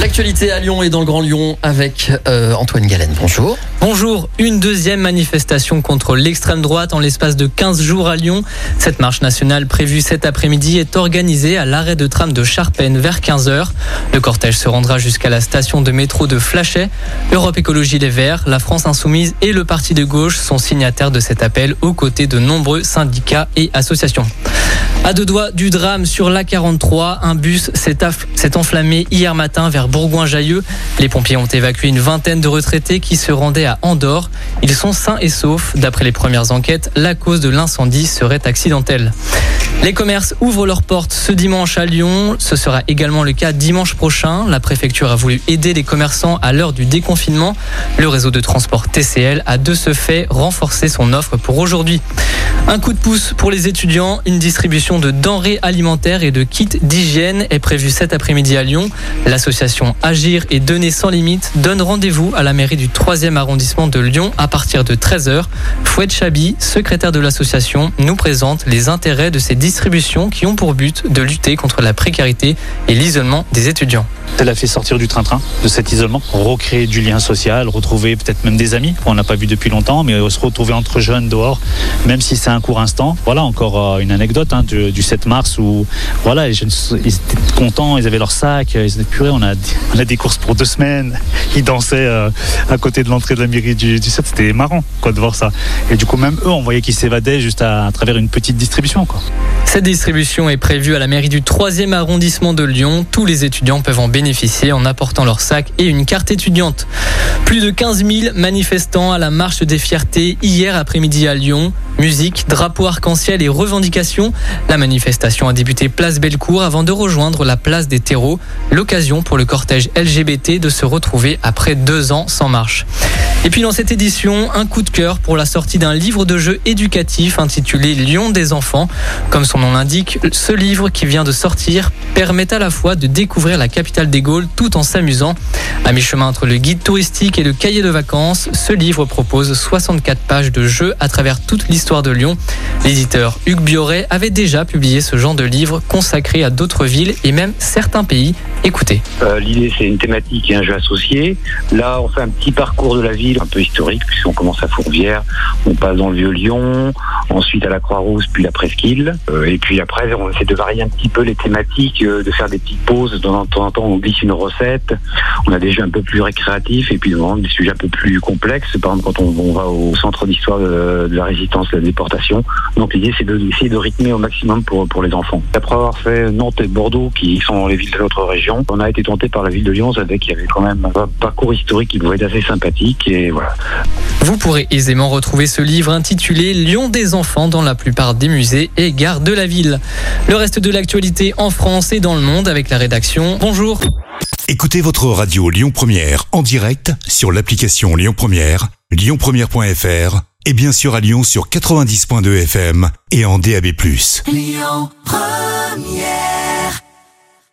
L'actualité à Lyon et dans le Grand Lyon avec euh, Antoine Galen. Bonjour. Bonjour, une deuxième manifestation contre l'extrême droite en l'espace de 15 jours à Lyon. Cette marche nationale prévue cet après-midi est organisée à l'arrêt de tram de Charpennes vers 15h. Le cortège se rendra jusqu'à la station de métro de Flachet. Europe Écologie Les Verts, la France Insoumise et le Parti de gauche sont signataires de cet appel aux côtés de nombreux syndicats et associations. À deux doigts du drame sur l'A43, un bus s'est enflammé hier matin vers Bourgoin-Jallieu. Les pompiers ont évacué une vingtaine de retraités qui se rendaient à Andorre. Ils sont sains et saufs. D'après les premières enquêtes, la cause de l'incendie serait accidentelle. Les commerces ouvrent leurs portes ce dimanche à Lyon. Ce sera également le cas dimanche prochain. La préfecture a voulu aider les commerçants à l'heure du déconfinement. Le réseau de transport TCL a de ce fait renforcé son offre pour aujourd'hui. Un coup de pouce pour les étudiants. Une distribution de denrées alimentaires et de kits d'hygiène est prévue cet après-midi à Lyon. L'association Agir et Donner sans limite donne rendez-vous à la mairie du 3e arrondissement de Lyon à partir de 13h. Fouette Chabi, secrétaire de l'association, nous présente les intérêts de ces distributions qui ont pour but de lutter contre la précarité et l'isolement des étudiants. Elle a fait sortir du train-train, de cet isolement, recréer du lien social, retrouver peut-être même des amis qu'on n'a pas vu depuis longtemps, mais se retrouver entre jeunes dehors, même si c'est un court instant. Voilà encore euh, une anecdote hein, du, 7 mars où voilà, les jeunes ils étaient contents, ils avaient leur sac, ils étaient purés, on a, on a des courses pour deux semaines, ils dansaient euh, à côté de l'entrée de la mairie du, 7, c'était marrant quoi, de voir ça. Et du coup même eux, on voyait qu'ils s'évadaient juste à, travers une petite distribution. Quoi. Cette distribution est prévue à la mairie du 3e arrondissement de Lyon. Tous les étudiants peuvent en bénéficier en apportant leur sac et une carte étudiante. Plus de 15 000 manifestants à la marche des fiertés hier après-midi à Lyon. Musique, drapeau arc-en-ciel et revendications. La manifestation a débuté place Bellecour avant de rejoindre la place des terreaux. L'occasion pour le cortège LGBT de se retrouver après deux ans sans marche. Et puis dans cette édition, un coup de cœur pour la sortie d'un livre de jeu éducatif intitulé Lyon des enfants. Comme son nom l'indique, ce livre qui vient de sortir permet à la fois de découvrir la capitale des Gaules tout en s'amusant. À mi-chemin entre le guide touristique et le cahier de vacances, ce livre propose 64 pages de jeu à travers toute l'histoire de Lyon. L'éditeur Hugues Bioret avait déjà publié ce genre de livre consacré à d'autres villes et même certains pays. Écoutez. Euh, l'idée, c'est une thématique et un jeu associé. Là, on fait un petit parcours de la ville un peu historique, puisqu'on commence à Fourvière, on passe dans le Vieux-Lyon, ensuite à la Croix-Rousse, puis la Presqu'île. Euh, et puis après, on essaie de varier un petit peu les thématiques, euh, de faire des petites pauses. De temps en temps, on glisse une recette. On a des jeux un peu plus récréatifs et puis des sujets un peu plus complexes. Par exemple, quand on, va au centre d'histoire de, la résistance, de la déportation. Donc l'idée, c'est d'essayer de, rythmer au maximum pour, pour les enfants. Après avoir fait Nantes et Bordeaux, qui sont les villes de notre région, on a été tenté par la ville de Lyon, avec qu'il y avait quand même un parcours historique qui pouvait être assez sympathique et voilà. Vous pourrez aisément retrouver ce livre intitulé Lyon des enfants dans la plupart des musées et gares de la ville. Le reste de l'actualité en France et dans le monde avec la rédaction. Bonjour. Écoutez votre radio Lyon Première en direct sur l'application Lyon Première, lyonpremiere.fr et bien sûr à Lyon sur 90.2 FM et en DAB+. Lyon Première